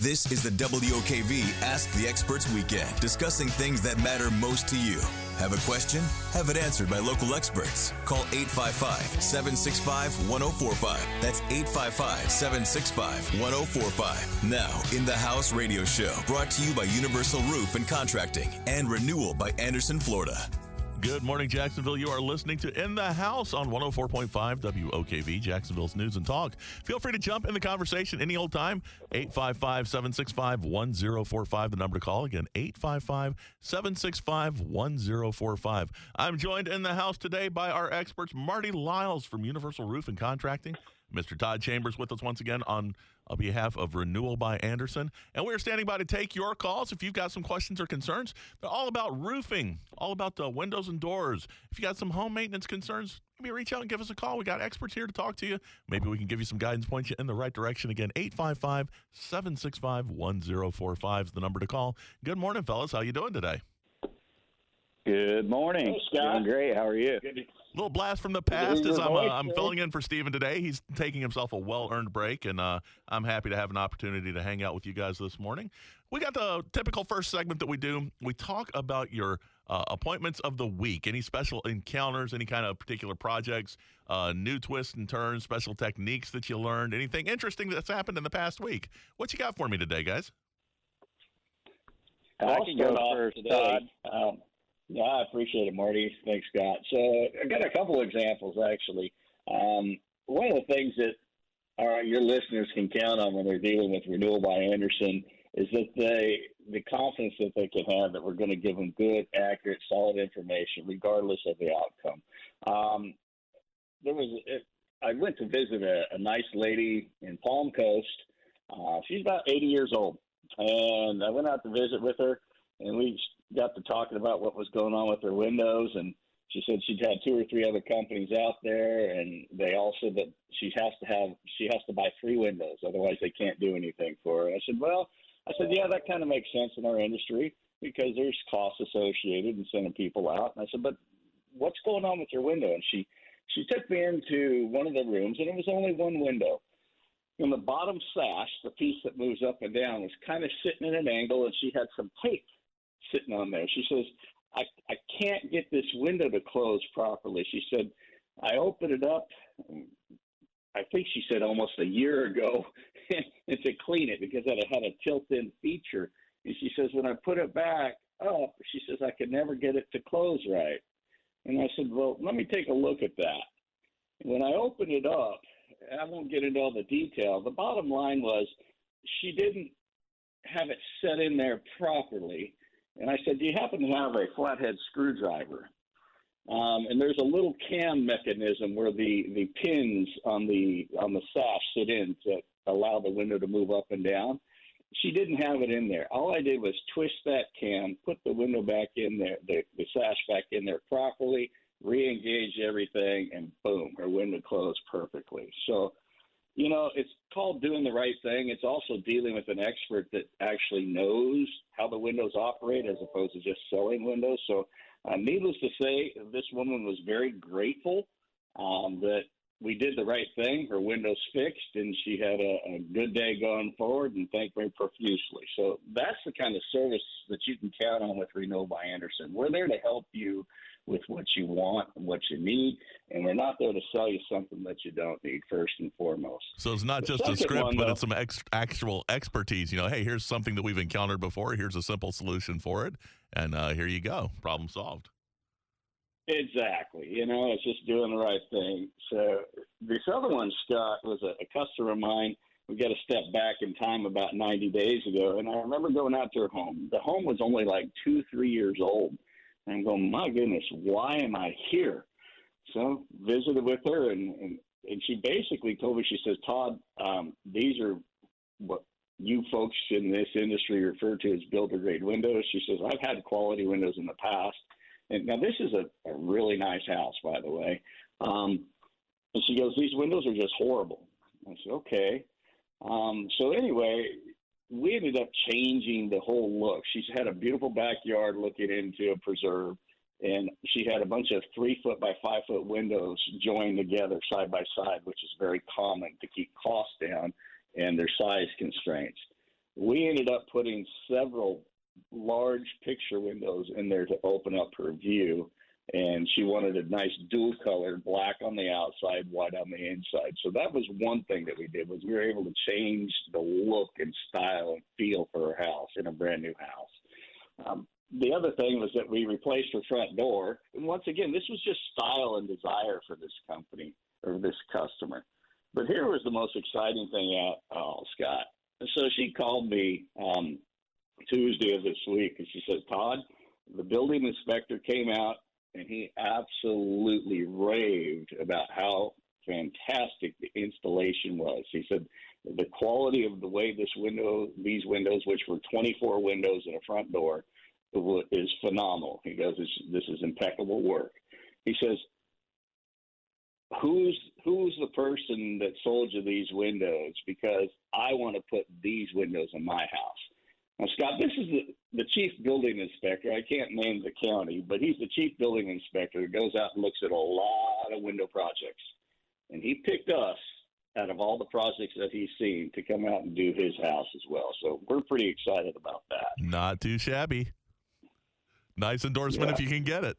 This is the WOKV Ask the Experts Weekend, discussing things that matter most to you. Have a question? Have it answered by local experts. Call 855 765 1045. That's 855 765 1045. Now, in the House Radio Show, brought to you by Universal Roof and Contracting and Renewal by Andersen, Florida. Good morning, Jacksonville. You are listening to In the House on 104.5 WOKV, Jacksonville's News and Talk. Feel free to jump in the conversation any old time. 855 765 1045, the number to call. Again, 855 765 1045. I'm joined in the house today by our experts, Marty Lyles from Universal Roof and Contracting. Mr. Todd Chambers with us once again on on behalf of Renewal by Andersen. And we're standing by to take your calls if you've got some questions or concerns. They're all about roofing, all about the windows and doors. If you got some home maintenance concerns, maybe reach out and give us a call. We got experts here to talk to you. Maybe we can give you some guidance, point you in the right direction. Again, 855 765 1045 is the number to call. Good morning, fellas. How you doing today? Good morning. Hey, Scott. Doing great. How are you? Little blast from the past as I'm, uh, I'm filling in for Steven today. He's taking himself a well earned break, and uh, I'm happy to have an opportunity to hang out with you guys this morning. We got the typical first segment that we do. We talk about your uh, appointments of the week, any special encounters, any kind of particular projects, uh, new twists and turns, special techniques that you learned, anything interesting that's happened in the past week. What you got for me today, guys? I can go first, today. Todd. Um, yeah, I appreciate it, Marty. Thanks, Scott. So I got a couple examples actually. Um, one of the things that our, your listeners can count on when they're dealing with Renewal by Andersen is that they the confidence that they can have that we're going to give them good, accurate, solid information, regardless of the outcome. Um, there was I went to visit a, a nice lady in Palm Coast. Uh, she's about 80 years old, and I went out to visit with her, and we got to talking about what was going on with her windows, and she said she'd had two or three other companies out there, and they all said that she has to have she has to buy three windows, otherwise they can't do anything for her. I said, well, I said, yeah, that kind of makes sense in our industry because there's costs associated in sending people out. And I said, but what's going on with your window? And she she took me into one of the rooms, and it was only one window. And the bottom sash, the piece that moves up and down, was kind of sitting in an angle, and she had some tape sitting on there. She says, I, I can't get this window to close properly. She said, I opened it up, I think she said almost a year ago, and to clean it because it had a tilt in feature. And she says, when I put it back up, she says, I could never get it to close right. And I said, well, let me take a look at that. When I opened it up, I won't get into all the detail. The bottom line was she didn't have it set in there properly. And I said, Do you happen to have a flathead screwdriver? Um, and there's a little cam mechanism where the, the pins on the on the sash sit in to allow the window to move up and down. She didn't have it in there. All I did was twist that cam, put the window back in there, the, the sash back in there properly, re-engage everything, and boom, her window closed perfectly. So, you know, it's called doing the right thing. It's also dealing with an expert that actually knows how the windows operate as opposed to just selling windows. So, uh, needless to say, this woman was very grateful um, that we did the right thing. Her windows fixed, and she had a, a good day going forward, and thanked me profusely. So that's the kind of service that you can count on with Renewal by Andersen. We're there to help you with what you want and what you need, and we're not there to sell you something that you don't need first and foremost. So it's not The just a script, one, but though- it's some ex- actual expertise. You know, hey, here's something that we've encountered before. Here's a simple solution for it, and uh, here you go, problem solved. Exactly. You know, it's just doing the right thing. So this other one, Scott, was a, a customer of mine. We got to step back in time about 90 days ago, and I remember going out to her home. The home was only like two, three years old. And I'm going, my goodness, why am I here? So visited with her, and, and, and she basically told me, she says, Todd, um, these are what you folks in this industry refer to as builder grade windows. She says, I've had quality windows in the past. And now this is a, a really nice house, by the way. Um, and she goes, these windows are just horrible. I said, okay. Um, so anyway, we ended up changing the whole look. She's had a beautiful backyard looking into a preserve, and she had a bunch of three foot by five foot windows joined together side by side, which is very common to keep costs down and their size constraints. We ended up putting several large picture windows in there to open up her view. And she wanted a nice dual color, black on the outside, white on the inside. So that was one thing that we did was we were able to change the look and style and feel for her house in a brand new house. Um, the other thing was that we replaced her front door. And once again, this was just style and desire for this company or this customer. But here was the most exciting thing at all, Scott. So she called me um, Tuesday of this week, and she says, Todd, the building inspector came out and he absolutely raved about how fantastic the installation was. He said the quality of the way this window, these windows, which were 24 windows and a front door, is phenomenal. He goes, this is impeccable work. He says, who's who's the person that sold you these windows? Because I want to put these windows in my house. Now, Scott, this is the, the chief building inspector. I can't name the county, but he's the chief building inspector that goes out and looks at a lot of window projects. And he picked us out of all the projects that he's seen to come out and do his house as well. So we're pretty excited about that. Not too shabby. Nice endorsement Yeah. if you can get it.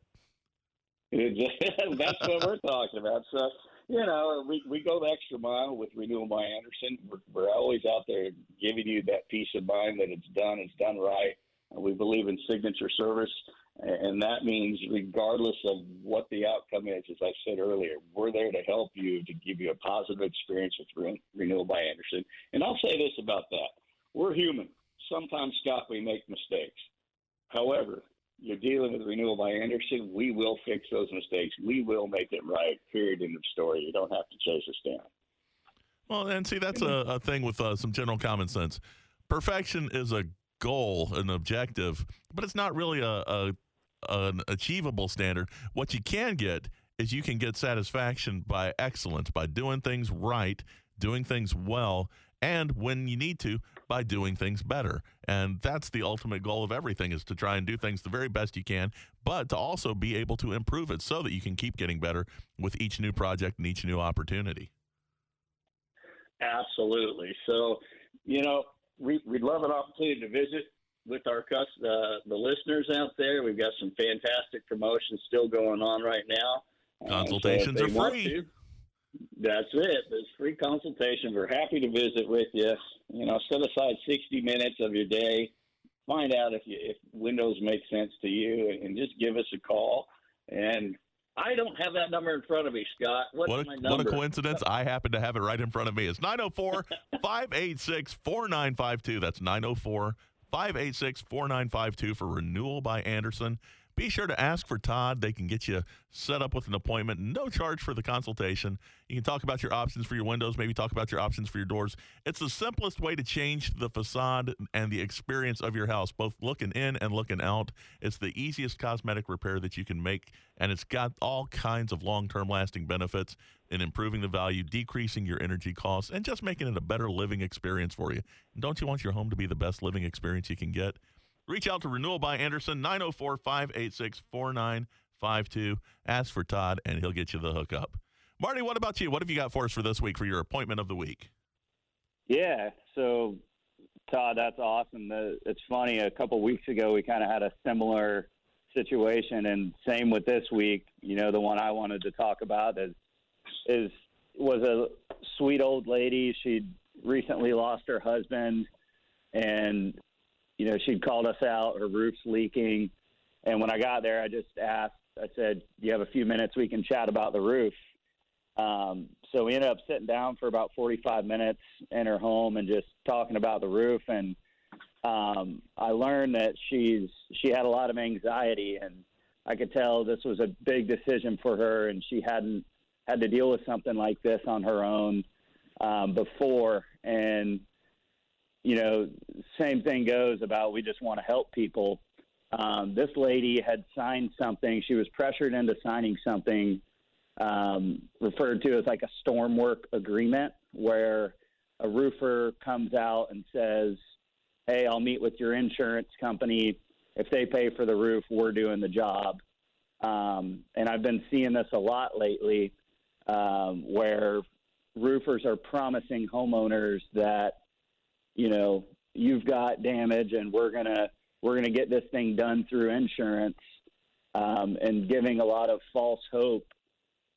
That's what we're talking about. So, you know, we, we go the extra mile with Renewal by Andersen. We're, we're always out there giving you that peace of mind that it's done, it's done right. We believe in signature service. And that means, regardless of what the outcome is, as I said earlier, we're there to help you to give you a positive experience with Re- Renewal by Andersen. And I'll say this about that we're human. Sometimes, Scott, we make mistakes. However, you're dealing with Renewal by Andersen. We will fix those mistakes. We will make it right. Period. End of story. You don't have to chase us down. Well, and see, that's a, a thing with uh, some general common sense. Perfection is a goal, an objective, but it's not really a, a an achievable standard. What you can get is you can get satisfaction by excellence, by doing things right, doing things well, and when you need to, by doing things better. And that's the ultimate goal of everything is to try and do things the very best you can, but to also be able to improve it so that you can keep getting better with each new project and each new opportunity. Absolutely. So, you know, we, we'd love an opportunity to visit with our uh, the listeners out there. We've got some fantastic promotions still going on right now. Uh, so Consultations are free. to, that's it. There's free consultation. We're happy to visit with you. You know, set aside 60 minutes of your day. Find out if you, if windows make sense to you, and, just give us a call. And I don't have that number in front of me, Scott. What's What my a, number? what a coincidence. I happen to have it right in front of me. It's 904 586 4952. That's 904 586 4952 for renewal by Andersen. Be sure to ask for Todd. They can get you set up with an appointment. No charge for the consultation. You can talk about your options for your windows, maybe talk about your options for your doors. It's the simplest way to change the facade and the experience of your house, both looking in and looking out. It's the easiest cosmetic repair that you can make, and it's got all kinds of long term lasting benefits in improving the value, decreasing your energy costs, and just making it a better living experience for you. And don't you want your home to be the best living experience you can get? Reach out to Renewal by Andersen, 904 586 4952. Ask for Todd, and he'll get you the hookup. Marty, what about you? What have you got for us for this week for your appointment of the week? Yeah. So, Todd, that's awesome. The, it's funny. A couple weeks ago, we kind of had a similar situation, and same with this week. You know, the one I wanted to talk about is is was a sweet old lady. She'd recently lost her husband, and you know, she'd called us out. Her roof's leaking, and when I got there, I just asked. I said, "Do you have a few minutes we can chat about the roof?" Um, so we ended up sitting down for about 45 minutes in her home and just talking about the roof. And um, I learned that she's she had a lot of anxiety, and I could tell this was a big decision for her, and she hadn't had to deal with something like this on her own um, before. And you know, same thing goes about we just want to help people. Um, this lady had signed something. She was pressured into signing something um, referred to as like a storm work agreement, where a roofer comes out and says, "Hey, I'll meet with your insurance company. If they pay for the roof, we're doing the job." Um, and I've been seeing this a lot lately, um, where roofers are promising homeowners that, you know, you've got damage, and we're gonna we're gonna get this thing done through insurance, um, and giving a lot of false hope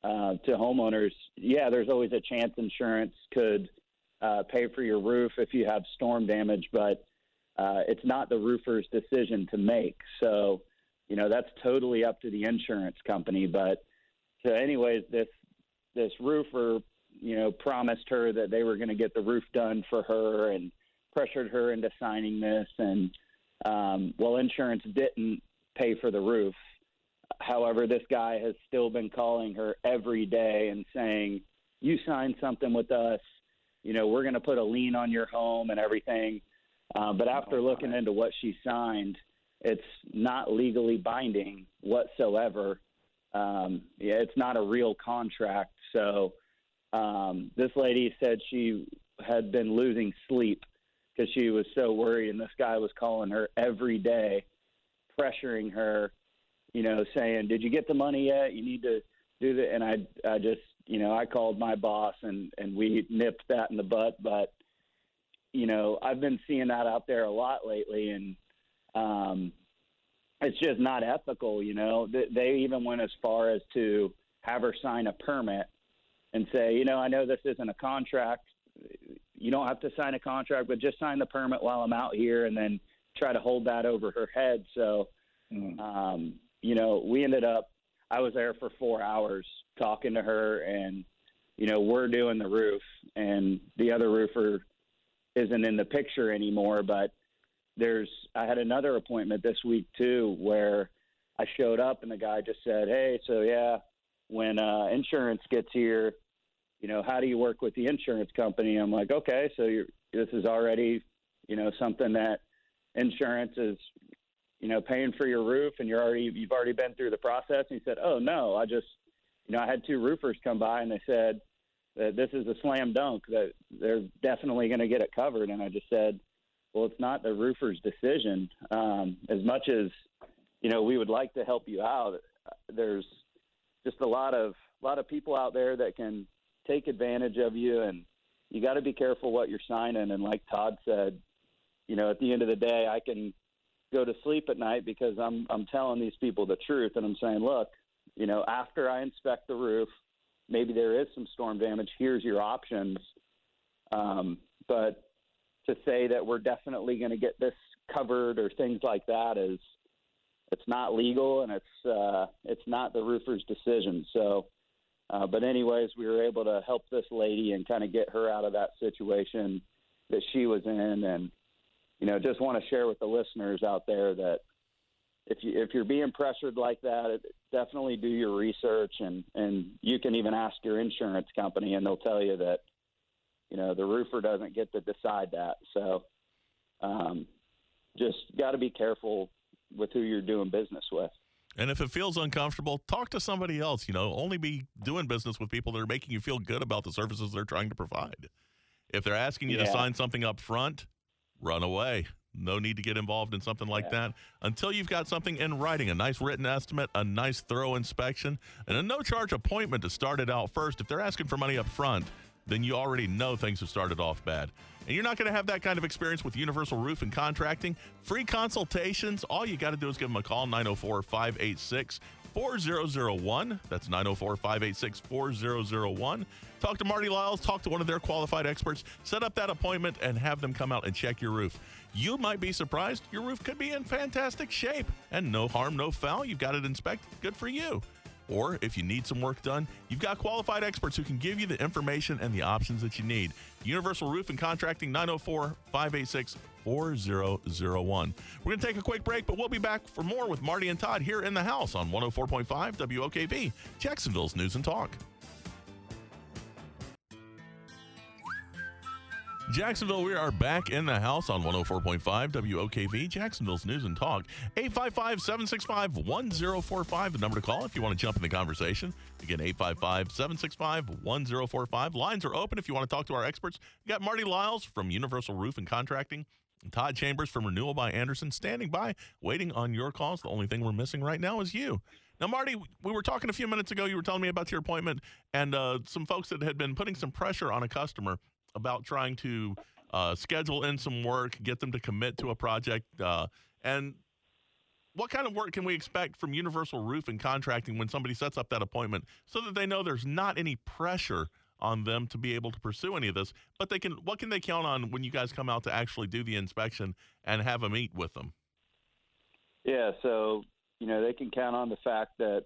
uh, to homeowners. Yeah, there's always a chance insurance could uh, pay for your roof if you have storm damage, but uh, it's not the roofer's decision to make. So, you know, that's totally up to the insurance company. But so, anyways, this this roofer, you know, promised her that they were going to get the roof done for her and pressured her into signing this. And um, well, insurance didn't pay for the roof. However, this guy has still been calling her every day and saying, "You signed something with us. You know, we're going to put a lien on your home and everything." Uh, but after looking into what she signed, it's not legally binding whatsoever. Um, yeah, it's not a real contract. So um, this lady said she had been losing sleep because she was so worried, and this guy was calling her every day, pressuring her, you know, saying, "Did you get the money yet? You need to do that." And I, I just, you know, I called my boss, and and we nipped that in the butt. But you know, I've been seeing that out there a lot lately, and um, it's just not ethical. You know, they even went as far as to have her sign a permit and say, you know, I know this isn't a contract. You don't have to sign a contract, but just sign the permit while I'm out here, and then try to hold that over her head. So, mm. um, you know, we ended up. I was there for four hours talking to her, and you know, we're doing the roof, and the other roofer isn't in the picture anymore. But there's I had another appointment this week too where I showed up and the guy just said, "Hey, so yeah, when uh, insurance gets here, you know, how do you work with the insurance company?" I'm like, "Okay, so you're, this is already, you know, something that insurance is, you know, paying for your roof, and you're already you've already been through the process." And he said, "Oh no, I just, you know, I had two roofers come by and they said." that this is a slam dunk that they're definitely going to get it covered. And I just said, well, it's not the roofer's decision. Um, as much as you know, we would like to help you out. There's just a lot of a lot of people out there that can take advantage of you, and you got to be careful what you're signing. And like Todd said, you know, at the end of the day, I can go to sleep at night because I'm I'm telling these people the truth, and I'm saying, look, you know, after I inspect the roof, maybe there is some storm damage. Here's your options. Um, but to say that we're definitely going to get this covered or things like that is it's not legal and it's uh, it's not the roofer's decision. So, uh, but anyways, we were able to help this lady and kind of get her out of that situation that she was in, and you know, just want to share with the listeners out there that if you if you're being pressured like that, definitely do your research and and you can even ask your insurance company and they'll tell you that you know the roofer doesn't get to decide that. So um, just got to be careful with who you're doing business with. And if it feels uncomfortable, talk to somebody else. You know, only be doing business with people that are making you feel good about the services they're trying to provide. If they're asking you yeah. to sign something up front, run away. No need to get involved in something like yeah. that until you've got something in writing a nice written estimate, a nice thorough inspection, and a no charge appointment to start it out first. If they're asking for money up front, then you already know things have started off bad. And you're not going to have that kind of experience with Universal Roof and Contracting. Free consultations. All you got to do is give them a call 904 586 4001. That's 904 586 4001. Talk to Marty Lyles, talk to one of their qualified experts, set up that appointment, and have them come out and check your roof. You might be surprised. Your roof could be in fantastic shape and no harm, no foul. You've got it inspected. Good for you. Or if you need some work done, you've got qualified experts who can give you the information and the options that you need. Universal Roof and Contracting 904 586 4001. We're going to take a quick break, but we'll be back for more with Marty and Todd here in the house on 104.5 WOKV, Jacksonville's News and Talk. Jacksonville, we are back in the house on 104.5 WOKV, Jacksonville's News and Talk. 855 765 1045, the number to call if you want to jump in the conversation. Again, 855 765 1045. Lines are open if you want to talk to our experts. You got Marty Lyles from Universal Roof and Contracting, and Todd Chambers from Renewal by Andersen standing by, waiting on your calls. The only thing we're missing right now is you. Now, Marty, we were talking a few minutes ago. You were telling me about your appointment and uh, some folks that had been putting some pressure on a customer about trying to uh, schedule in some work, get them to commit to a project, uh, and what kind of work can we expect from Universal Roof and Contracting when somebody sets up that appointment so that they know there's not any pressure on them to be able to pursue any of this, but they can what can they count on when you guys come out to actually do the inspection and have a meet with them? Yeah, so you know they can count on the fact that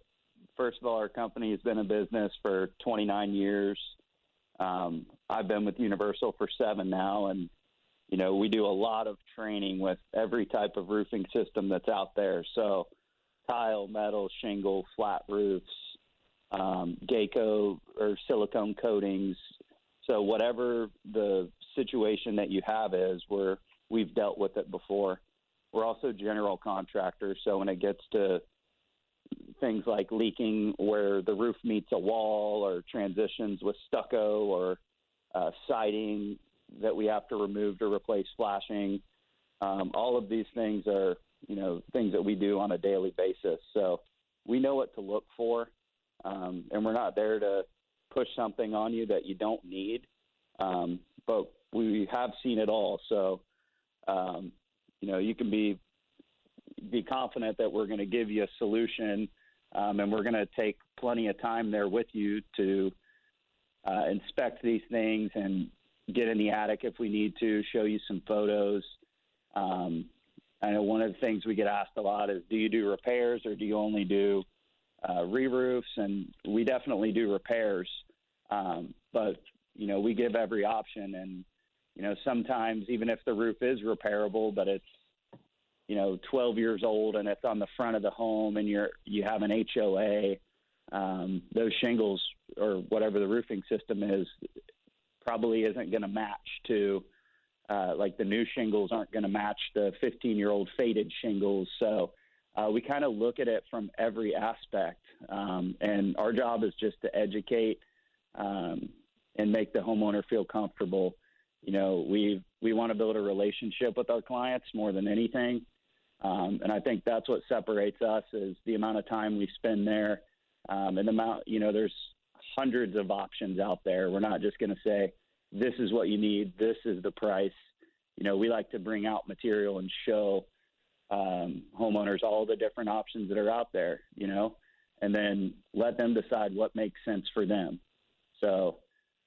first of all, our company has been in business for 29 years. Um, I've been with Universal for seven now, and you know we do a lot of training with every type of roofing system that's out there. So tile, metal, shingle, flat roofs, um, Gaco or silicone coatings. So whatever the situation that you have is, we're we've dealt with it before. We're also general contractors, so when it gets to things like leaking where the roof meets a wall or transitions with stucco or uh, siding that we have to remove to replace flashing, um, all of these things are you know things that we do on a daily basis. So we know what to look for, um, and we're not there to push something on you that you don't need. Um, but we have seen it all, so um, you know you can be be confident that we're going to give you a solution, um, and we're going to take plenty of time there with you to uh, inspect these things and get in the attic if we need to, show you some photos. Um, I know one of the things we get asked a lot is, do you do repairs or do you only do uh, re-roofs? And we definitely do repairs, um, but you know we give every option. And you know sometimes even if the roof is repairable, but it's you know 12 years old and it's on the front of the home and you're you have an HOA, um, those shingles or whatever the roofing system is probably isn't going to match to uh, like the new shingles aren't going to match the 15 year old faded shingles. So uh, we kind of look at it from every aspect, um, and our job is just to educate um, and make the homeowner feel comfortable. You know, we we want to build a relationship with our clients more than anything, um, and I think that's what separates us is the amount of time we spend there, um, and the amount. You know, there's hundreds of options out there. We're not just going to say this is what you need, this is the price. You know, we like to bring out material and show um, homeowners all the different options that are out there, you know, and then let them decide what makes sense for them. So,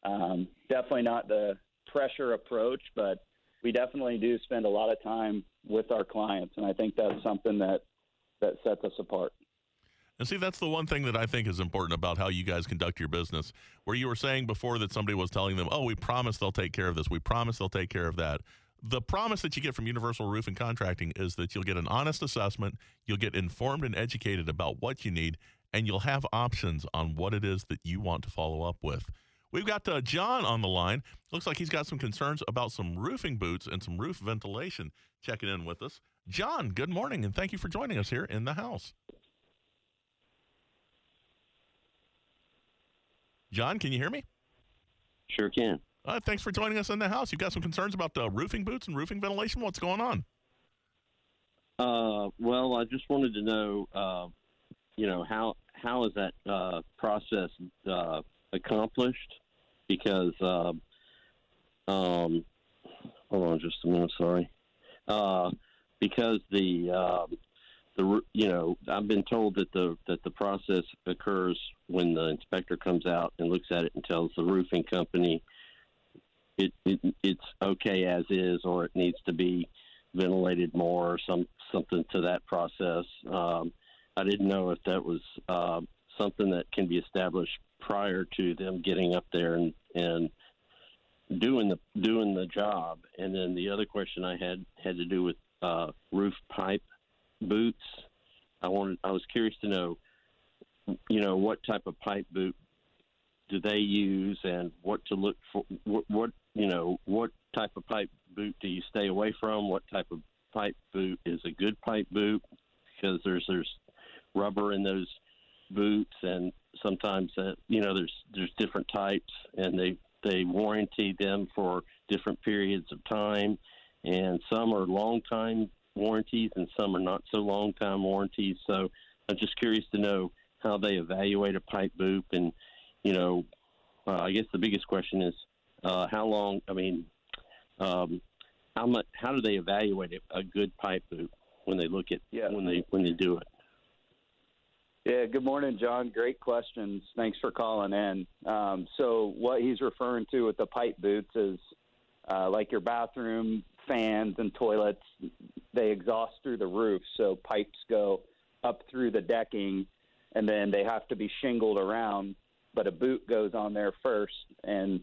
um, definitely not the pressure approach, but we definitely do spend a lot of time with our clients, and I think that's something that that sets us apart. And see, that's the one thing that I think is important about how you guys conduct your business. Where you were saying before that somebody was telling them, "Oh, we promise they'll take care of this. We promise they'll take care of that." The promise that you get from Universal Roof and Contracting is that you'll get an honest assessment, you'll get informed and educated about what you need, and you'll have options on what it is that you want to follow up with. We've got uh, John on the line. Looks like he's got some concerns about some roofing boots and some roof ventilation checking in with us. John, good morning, and thank you for joining us here in the house. John, can you hear me? Sure can. Uh, thanks for joining us in the house. You've got some concerns about the roofing boots and roofing ventilation. What's going on? Uh, well, I just wanted to know, uh, you know, how how is that uh, process uh, accomplished? Because, uh, um, hold on just a minute, sorry. Uh, because the um, the you know I've been told that the that the process occurs when the inspector comes out and looks at it and tells the roofing company it, it it's okay as is or it needs to be ventilated more or some something to that process. Um, I didn't know if that was uh, something that can be established prior to them getting up there and and doing the doing the job. And then the other question I had had to do with uh, roof pipe boots. I wanted I was curious to know, you know, what type of pipe boot do they use, and what to look for. What, what you know, what type of pipe boot do you stay away from? What type of pipe boot is a good pipe boot? Because there's there's rubber in those boots, and sometimes uh, you know there's there's different types, and they they warranty them for different periods of time, and some are long time warranties, and some are not so long time warranties. So I'm just curious to know how they evaluate a pipe boot, and you know, uh, I guess the biggest question is uh, how long. I mean, um, how much? How do they evaluate a good pipe boot when they look at Yeah. when they when they do it? Yeah, good morning, John. Great questions. Thanks for calling in. Um, so, what he's referring to with the pipe boots is uh, like your bathroom fans and toilets, they exhaust through the roof. So, pipes go up through the decking and then they have to be shingled around, but a boot goes on there first. And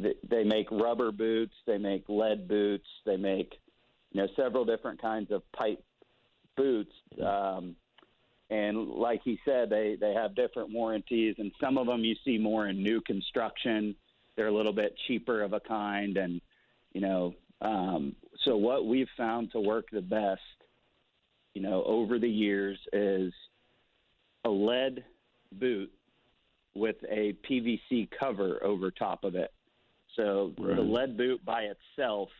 th- they make rubber boots, they make lead boots, they make you know several different kinds of pipe boots. Um, and like he said, they they have different warranties, and some of them you see more in new construction. They're a little bit cheaper of a kind, and you know, um, so what we've found to work the best, you know, over the years is a lead boot with a PVC cover over top of it. So Right. the lead boot by itself,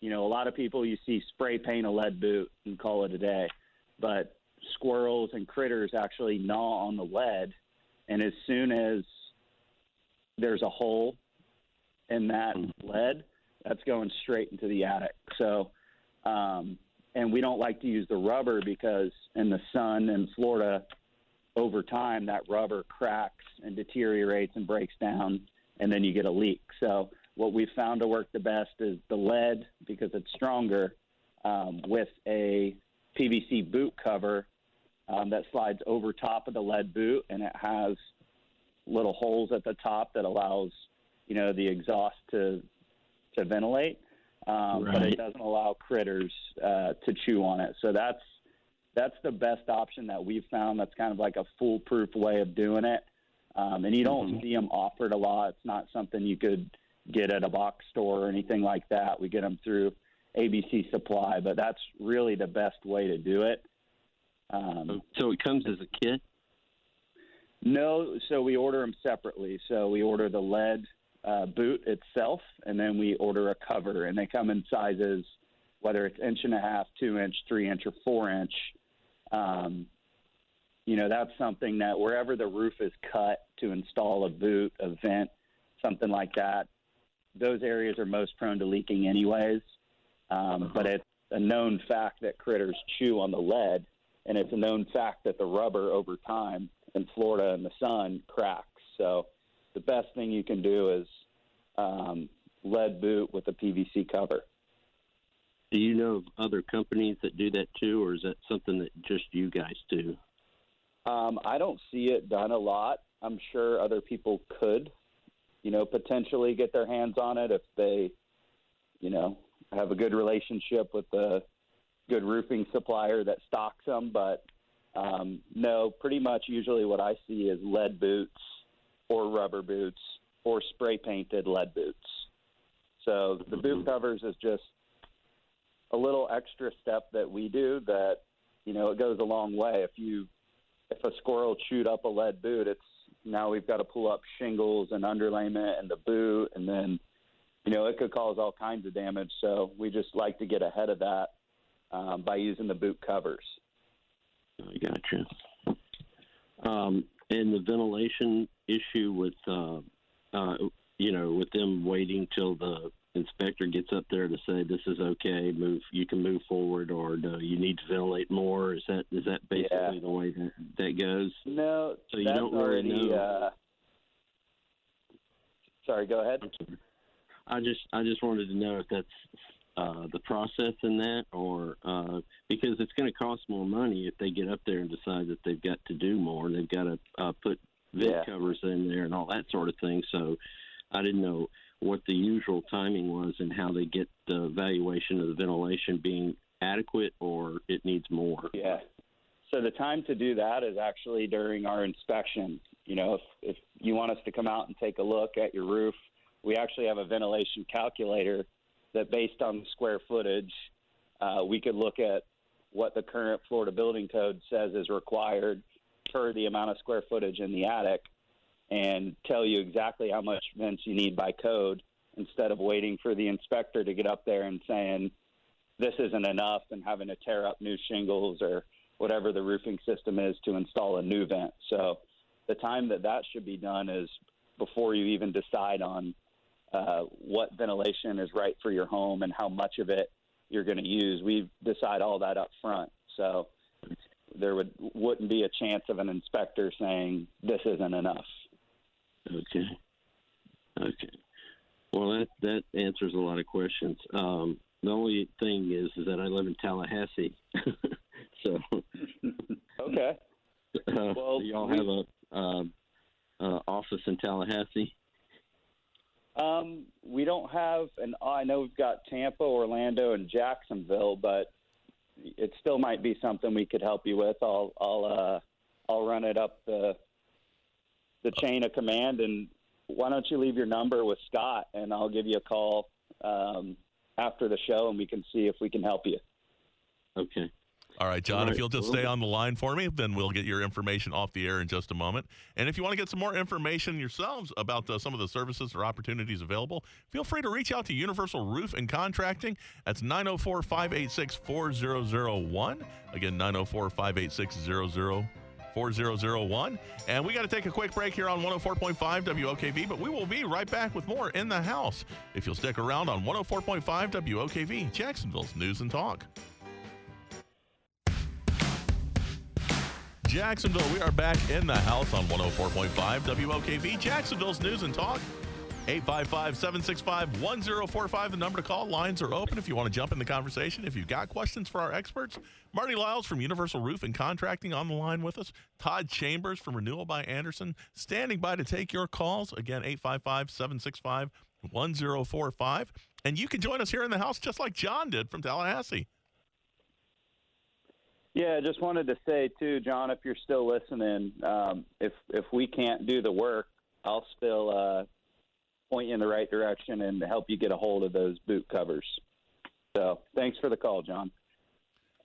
you know, a lot of people you see spray paint a lead boot and call it a day, but squirrels and critters actually gnaw on the lead, and as soon as there's a hole in that lead, that's going straight into the attic. So, um, and we don't like to use the rubber because in the sun in Florida, over time that rubber cracks and deteriorates and breaks down, and then you get a leak. So, what we've found to work the best is the lead because it's stronger um, with a PVC boot cover um, that slides over top of the lead boot, and it has little holes at the top that allows you know the exhaust to to ventilate, um, but it doesn't allow critters uh, to chew on it. So that's that's the best option that we've found. That's kind of like a foolproof way of doing it, um, and you don't Mhm. see them offered a lot. It's not something you could get at a box store or anything like that. We get them through ABC Supply, but that's really the best way to do it. Um, So it comes as a kit. No, so we order them separately. So we order the lead uh, boot itself, and then we order a cover, and they come in sizes, whether it's inch and a half, two inch, three inch, or four inch. Um, you know, that's something that wherever the roof is cut to install a boot, a vent, something like that, those areas are most prone to leaking, anyways. Um, But it's a known fact that critters chew on the lead, and it's a known fact that the rubber over time in Florida in the sun cracks. So the best thing you can do is um, lead boot with a PVC cover. Do you know of other companies that do that too, or is that something that just you guys do? Um, I don't see it done a lot. I'm sure other people could, you know, potentially get their hands on it if they, you know, have a good relationship with a good roofing supplier that stocks them. But um, no, pretty much usually what I see is lead boots or rubber boots or spray painted lead boots. So the boot covers is just a little extra step that we do that, you know, it goes a long way. If you if a squirrel chewed up a lead boot, it's now we've got to pull up shingles and underlayment and the boot, and then you know it could cause all kinds of damage. So we just like to get ahead of that um, by using the boot covers. I gotcha. Um, and the ventilation issue with, uh, uh, you know, with them waiting till the inspector gets up there to say this is okay, move, you can move forward, or no, you need to ventilate more. Is that is that basically Yeah. the way that that goes? No, So you don't really already. know. Uh, sorry, go ahead. I just I just wanted to know if that's uh, the process in that, or uh, because it's going to cost more money if they get up there and decide that they've got to do more. They've got to uh, put vent Yeah. covers in there and all that sort of thing. So I didn't know what the usual timing was and how they get the evaluation of the ventilation being adequate or it needs more. Yeah. So the time to do that is actually during our inspection. You know, if, if you want us to come out and take a look at your roof, we actually have a ventilation calculator that, based on the square footage, uh, we could look at what the current Florida building code says is required per the amount of square footage in the attic and tell you exactly how much vents you need by code instead of waiting for the inspector to get up there and saying, this isn't enough and having to tear up new shingles or whatever the roofing system is to install a new vent. So the time that that should be done is before you even decide on uh, what ventilation is right for your home and how much of it you're going to use. We decide all that up front. So there would wouldn't be a chance of an inspector saying this isn't enough. Okay. Okay. Well, that that answers a lot of questions. Um, the only thing is, is that I live in Tallahassee, so Okay. uh, Well, do y'all we- have a um, uh, office in Tallahassee? Um, we don't have an. I know we've got Tampa, Orlando, and Jacksonville, but it still might be something we could help you with. I'll I'll uh, I'll run it up the the chain of command, and why don't you leave your number with Scott, and I'll give you a call um, after the show, and we can see if we can help you. Okay. All right, John, All if you'll just stay on the line for me, then we'll get your information off the air in just a moment. And if you want to get some more information yourselves about uh, some of the services or opportunities available, feel free to reach out to Universal Roof and Contracting. That's 904 586 4001. Again, 904 586 4001. And we got to take a quick break here on 104.5 WOKV, but we will be right back with more in the house if you'll stick around on 104.5 WOKV, Jacksonville's News and Talk. Jacksonville, we are back in the house on 104.5 WOKV, Jacksonville's News and Talk. 855 765 1045, the number to call. Lines are open if you want to jump in the conversation. If you've got questions for our experts, Marty Lyles from Universal Roof and Contracting on the line with us. Todd Chambers from Renewal by Andersen standing by to take your calls. Again, 855 765 1045. And you can join us here in the house just like John did from Tallahassee. Yeah, I just wanted to say too, John, if you're still listening, um, if if we can't do the work, I'll still uh, point you in the right direction and help you get a hold of those boot covers. So, thanks for the call, John.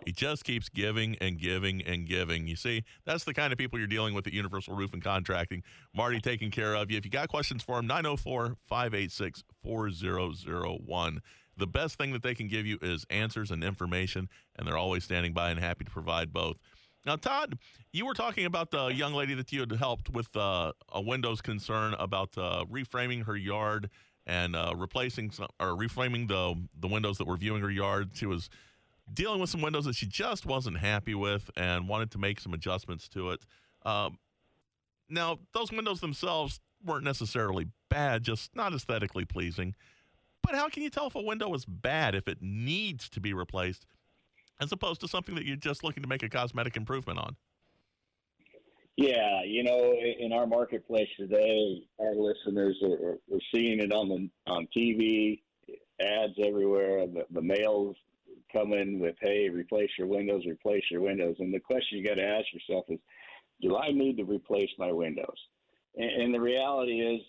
He just keeps giving and giving and giving. You see, that's the kind of people you're dealing with at Universal Roof and Contracting. Marty taking care of you. If you got questions for him, 904 586 4001. The best thing that they can give you is answers and information, and they're always standing by and happy to provide both. Now, Todd, you were talking about the young lady that you had helped with uh, a Windows concern about uh, reframing her yard and uh, replacing some, or reframing the the windows that were viewing her yard. She was dealing with some windows that she just wasn't happy with and wanted to make some adjustments to it. Um, now, those windows themselves weren't necessarily bad, just not aesthetically pleasing. But how can you tell if a window is bad if it needs to be replaced, as opposed to something that you're just looking to make a cosmetic improvement on? Yeah, you know, in our marketplace today, our listeners are, are seeing it on the on TV, ads everywhere. The, the mails come in with, "Hey, replace your windows, replace your windows." And the question you got to ask yourself is, "Do I need to replace my windows?" And, and the reality is,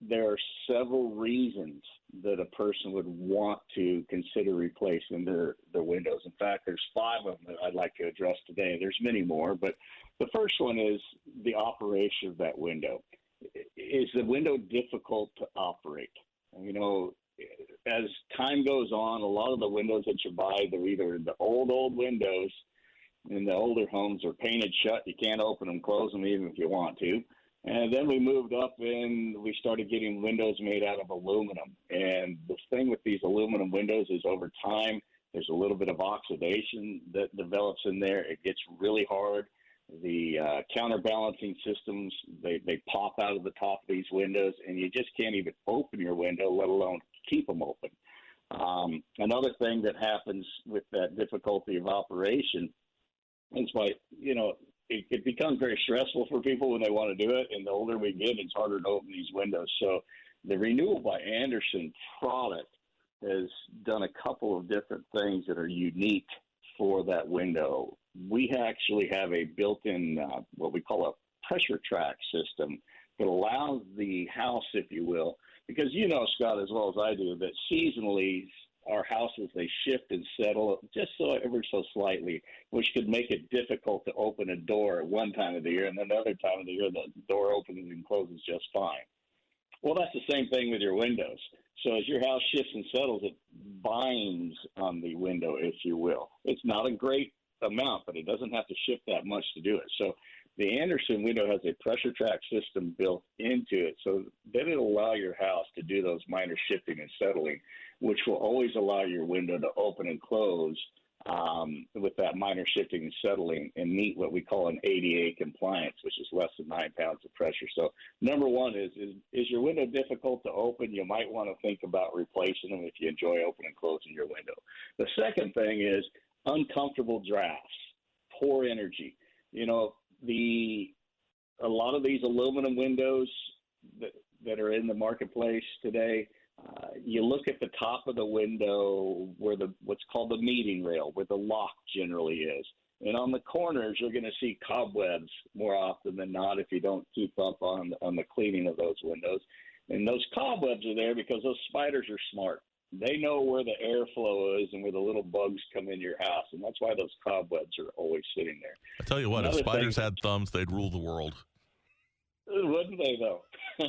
there are several reasons that a person would want to consider replacing their, their windows. In fact, there's five of them that I'd like to address today. There's many more, but the first one is the operation of that window. Is the window difficult to operate? You know, as time goes on, a lot of the windows that you buy, they're either the old, old windows in the older homes are painted shut. You can't open them, close them, even if you want to. And then we moved up and we started getting windows made out of aluminum. And the thing with these aluminum windows is over time, there's a little bit of oxidation that develops in there. It gets really hard. The uh, counterbalancing systems, they, they pop out of the top of these windows, and you just can't even open your window, let alone keep them open. Um, another thing that happens with that difficulty of operation is by, you know, it, it becomes very stressful for people when they want to do it, and the older we get, it's harder to open these windows. So, the Renewal by Andersen product has done a couple of different things that are unique for that window. We actually have a built-in uh, what we call a pressure track system that allows the house, if you will, because you know Scott as well as I do that seasonally our houses they shift and settle just so ever so slightly, which could make it difficult to open a door at one time of the year, and another time of the year the door opens and closes just fine. Well, that's the same thing with your windows. So as your house shifts and settles, it binds on the window, if you will. It's not a great amount, but it doesn't have to shift that much to do it. So The Andersen window has a pressure track system built into it, so that it'll allow your house to do those minor shifting and settling, which will always allow your window to open and close um, with that minor shifting and settling and meet what we call an ADA compliance, which is less than nine pounds of pressure. So, number one is, is is your window difficult to open? You might want to think about replacing them if you enjoy opening and closing your window. The second thing is uncomfortable drafts, poor energy. You know, the a lot of these aluminum windows that, that are in the marketplace today uh, you look at the top of the window where the what's called the meeting rail, where the lock generally is. And on the corners, you're going to see cobwebs more often than not if you don't keep up on on the cleaning of those windows. And those cobwebs are there because those spiders are smart. They know where the airflow is and where the little bugs come in your house, and that's why those cobwebs are always sitting there. I tell you what, Another if spiders thing, had thumbs, they'd rule the world. Wouldn't they though? and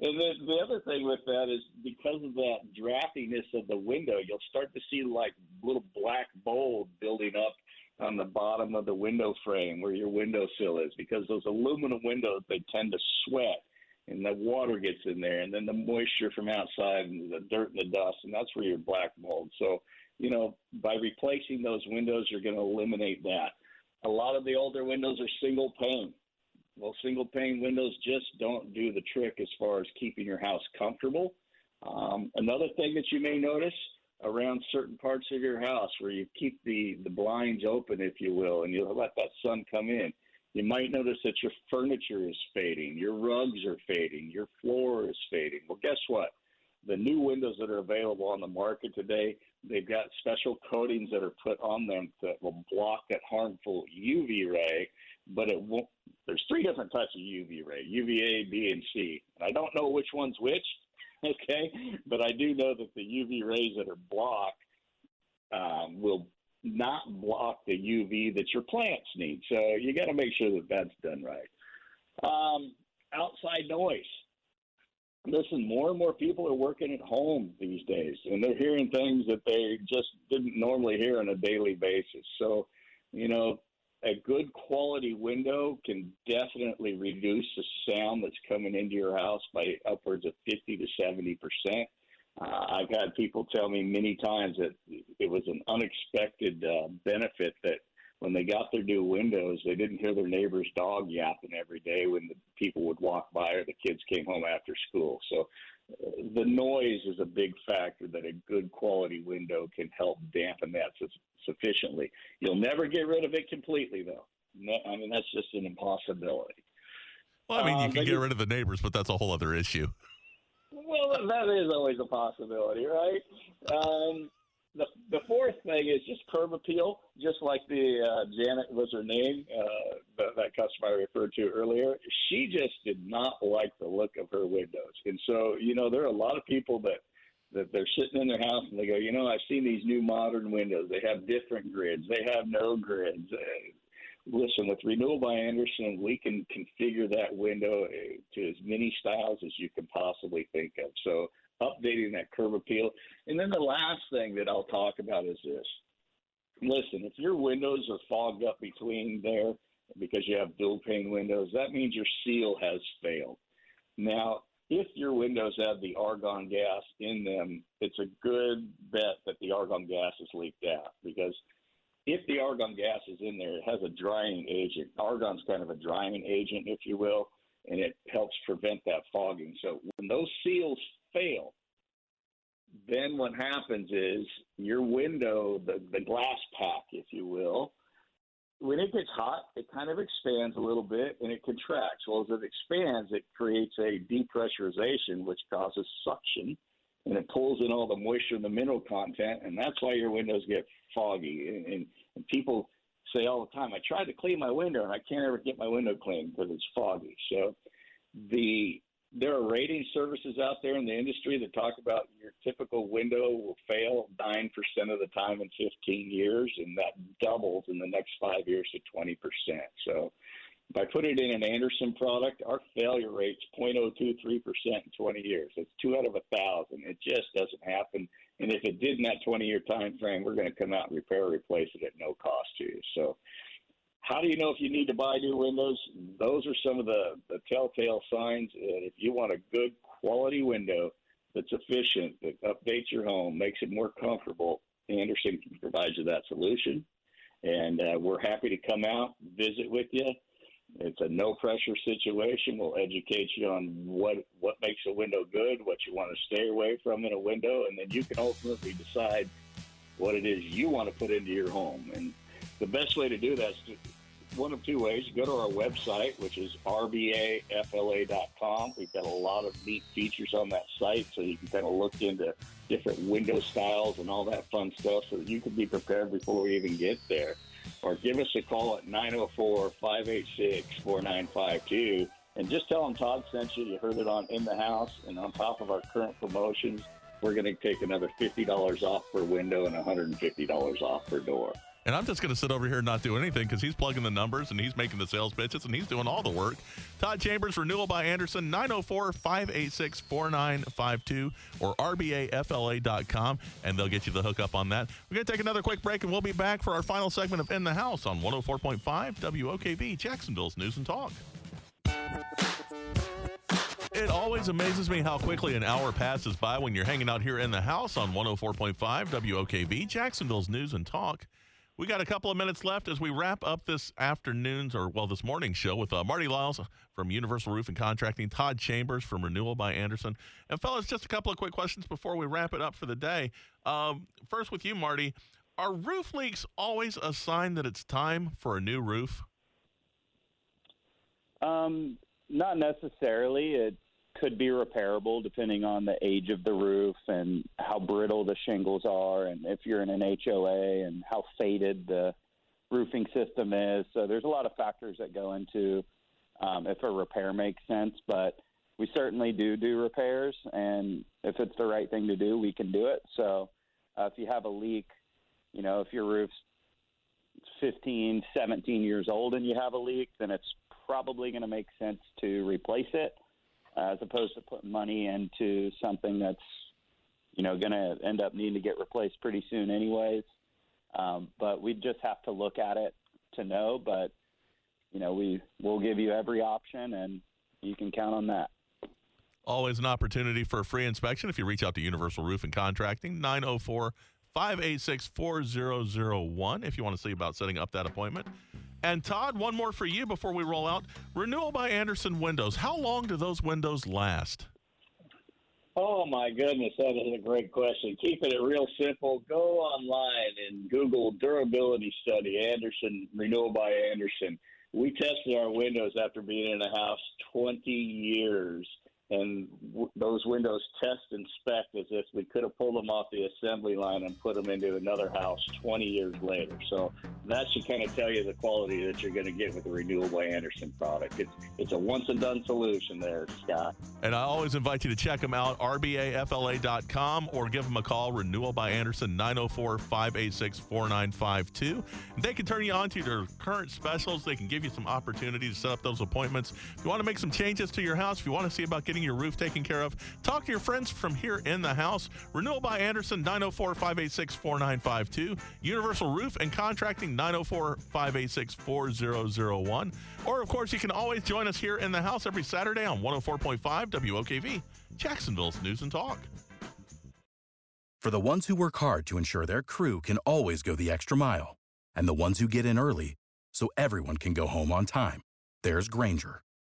then the other thing with that is because of that draftiness of the window, you'll start to see like little black mold building up on the bottom of the window frame where your windowsill is because those aluminum windows they tend to sweat and the water gets in there and then the moisture from outside and the dirt and the dust and that's where your black mold. So, you know, by replacing those windows you're going to eliminate that. A lot of the older windows are single pane. Well, single pane windows just don't do the trick as far as keeping your house comfortable. Um, another thing that you may notice around certain parts of your house where you keep the, the blinds open, if you will, and you let that sun come in, you might notice that your furniture is fading, your rugs are fading, your floor is fading. Well, guess what? The new windows that are available on the market today, they've got special coatings that are put on them that will block that harmful UV ray but it won't. There's three different types of UV ray: UVA, B, and C. And I don't know which one's which. Okay, but I do know that the UV rays that are blocked um, will not block the UV that your plants need. So you got to make sure that that's done right. Um, outside noise. Listen, more and more people are working at home these days, and they're hearing things that they just didn't normally hear on a daily basis. So, you know, a good quality window can definitely reduce the sound that's coming into your house by upwards of 50 to 70 percent. Uh, I've had people tell me many times that it was an unexpected uh, benefit that when they got their new windows, they didn't hear their neighbor's dog yapping every day when the people would walk by or the kids came home after school. So the noise is a big factor that a good quality window can help dampen that sufficiently. You'll never get rid of it completely, though. No, I mean, that's just an impossibility. Well, I mean, you um, can get you, rid of the neighbors, but that's a whole other issue. Well, that is always a possibility, right? Um, the, the fourth thing is just curb appeal, just like the uh, Janet was her name, uh, that, that customer I referred to earlier. She just did not like the look of her windows, and so you know there are a lot of people that that they're sitting in their house and they go, you know, I've seen these new modern windows. They have different grids. They have no grids. Uh, listen, with Renewal by Andersen, we can configure that window uh, to as many styles as you can possibly think of. So updating that curb appeal. And then the last thing that I'll talk about is this. Listen, if your windows are fogged up between there because you have dual pane windows, that means your seal has failed. Now, if your windows have the argon gas in them, it's a good bet that the argon gas is leaked out because if the argon gas is in there, it has a drying agent. Argon's kind of a drying agent, if you will, and it helps prevent that fogging. So when those seals fail, then what happens is your window, the, the glass pack, if you will, when it gets hot, it kind of expands a little bit and it contracts. Well, as it expands, it creates a depressurization, which causes suction, and it pulls in all the moisture and the mineral content, and that's why your windows get foggy. And, and, and people say all the time, I tried to clean my window and I can't ever get my window clean because it's foggy. So the there are rating services out there in the industry that talk about your typical window will fail 9% of the time in 15 years, and that doubles in the next five years to 20%. So by putting it in an Andersen product, our failure rate's 0.023% in 20 years. It's two out of a thousand. It just doesn't happen. And if it did in that 20 year time frame, we're going to come out and repair or replace it at no cost to you. So how do you know if you need to buy new windows? Those are some of the, the telltale signs. And if you want a good quality window that's efficient, that updates your home, makes it more comfortable, Andersen can provide you that solution. And uh, we're happy to come out, visit with you. It's a no pressure situation. We'll educate you on what what makes a window good, what you want to stay away from in a window, and then you can ultimately decide what it is you want to put into your home. And the best way to do that is to, one of two ways. Go to our website, which is rbafla.com. We've got a lot of neat features on that site, so you can kind of look into different window styles and all that fun stuff so that you can be prepared before we even get there. Or give us a call at 904 586 4952 and just tell them Todd sent you. You heard it on In the House. And on top of our current promotions, we're going to take another $50 off per window and $150 off per door. And I'm just going to sit over here and not do anything because he's plugging the numbers and he's making the sales pitches and he's doing all the work. Todd Chambers, Renewal by Andersen, 904 586 4952 or RBAFLA.com, and they'll get you the hookup on that. We're going to take another quick break and we'll be back for our final segment of In the House on 104.5 WOKV, Jacksonville's News and Talk. It always amazes me how quickly an hour passes by when you're hanging out here in the house on 104.5 WOKV, Jacksonville's News and Talk. We got a couple of minutes left as we wrap up this afternoon's or well this morning's show with uh, Marty Lyles from Universal Roofing Contracting, Todd Chambers from Renewal by Andersen, and fellas, just a couple of quick questions before we wrap it up for the day. Um, first, with you, Marty, are roof leaks always a sign that it's time for a new roof? Um, not necessarily. It could be repairable depending on the age of the roof and how brittle the shingles are, and if you're in an HOA and how faded the roofing system is. So there's a lot of factors that go into um, if a repair makes sense, but we certainly do do repairs, and if it's the right thing to do, we can do it. So uh, if you have a leak, you know, if your roof's 15, 17 years old and you have a leak, then it's probably going to make sense to replace it as opposed to putting money into something that's you know going to end up needing to get replaced pretty soon anyways um, but we just have to look at it to know but you know we will give you every option and you can count on that Always an opportunity for a free inspection if you reach out to Universal Roofing Contracting, 904 586 4001, if you want to see about setting up that appointment. And Todd, one more for you before we roll out. Renewal by Andersen Windows. How long do those windows last? Oh my goodness, that is a great question. Keeping it real simple, go online and Google durability study Andersen Renewal by Andersen. We tested our windows after being in the house 20 years, and w- those windows test and spec as if we could have pulled them off the assembly line and put them into another house 20 years later. So that should kind of tell you the quality that you're going to get with the Renewal by Andersen product. It's it's a once and done solution there, Scott. And I always invite you to check them out, rbafla.com, or give them a call, Renewal by Andersen, 904 586 4952. They can turn you on to their current specials. They can give you some opportunity to set up those appointments. If you want to make some changes to your house, if you want to see about getting your roof taken care of, talk to your friends from here in the house. Renewal by Andersen, 904 586 4952. Universal Roofing Contracting, 904 586 4001. Or, of course, you can always join us here in the house every Saturday on 104.5 WOKV, Jacksonville's News and Talk. For the ones who work hard to ensure their crew can always go the extra mile, and the ones who get in early so everyone can go home on time, there's Grainger,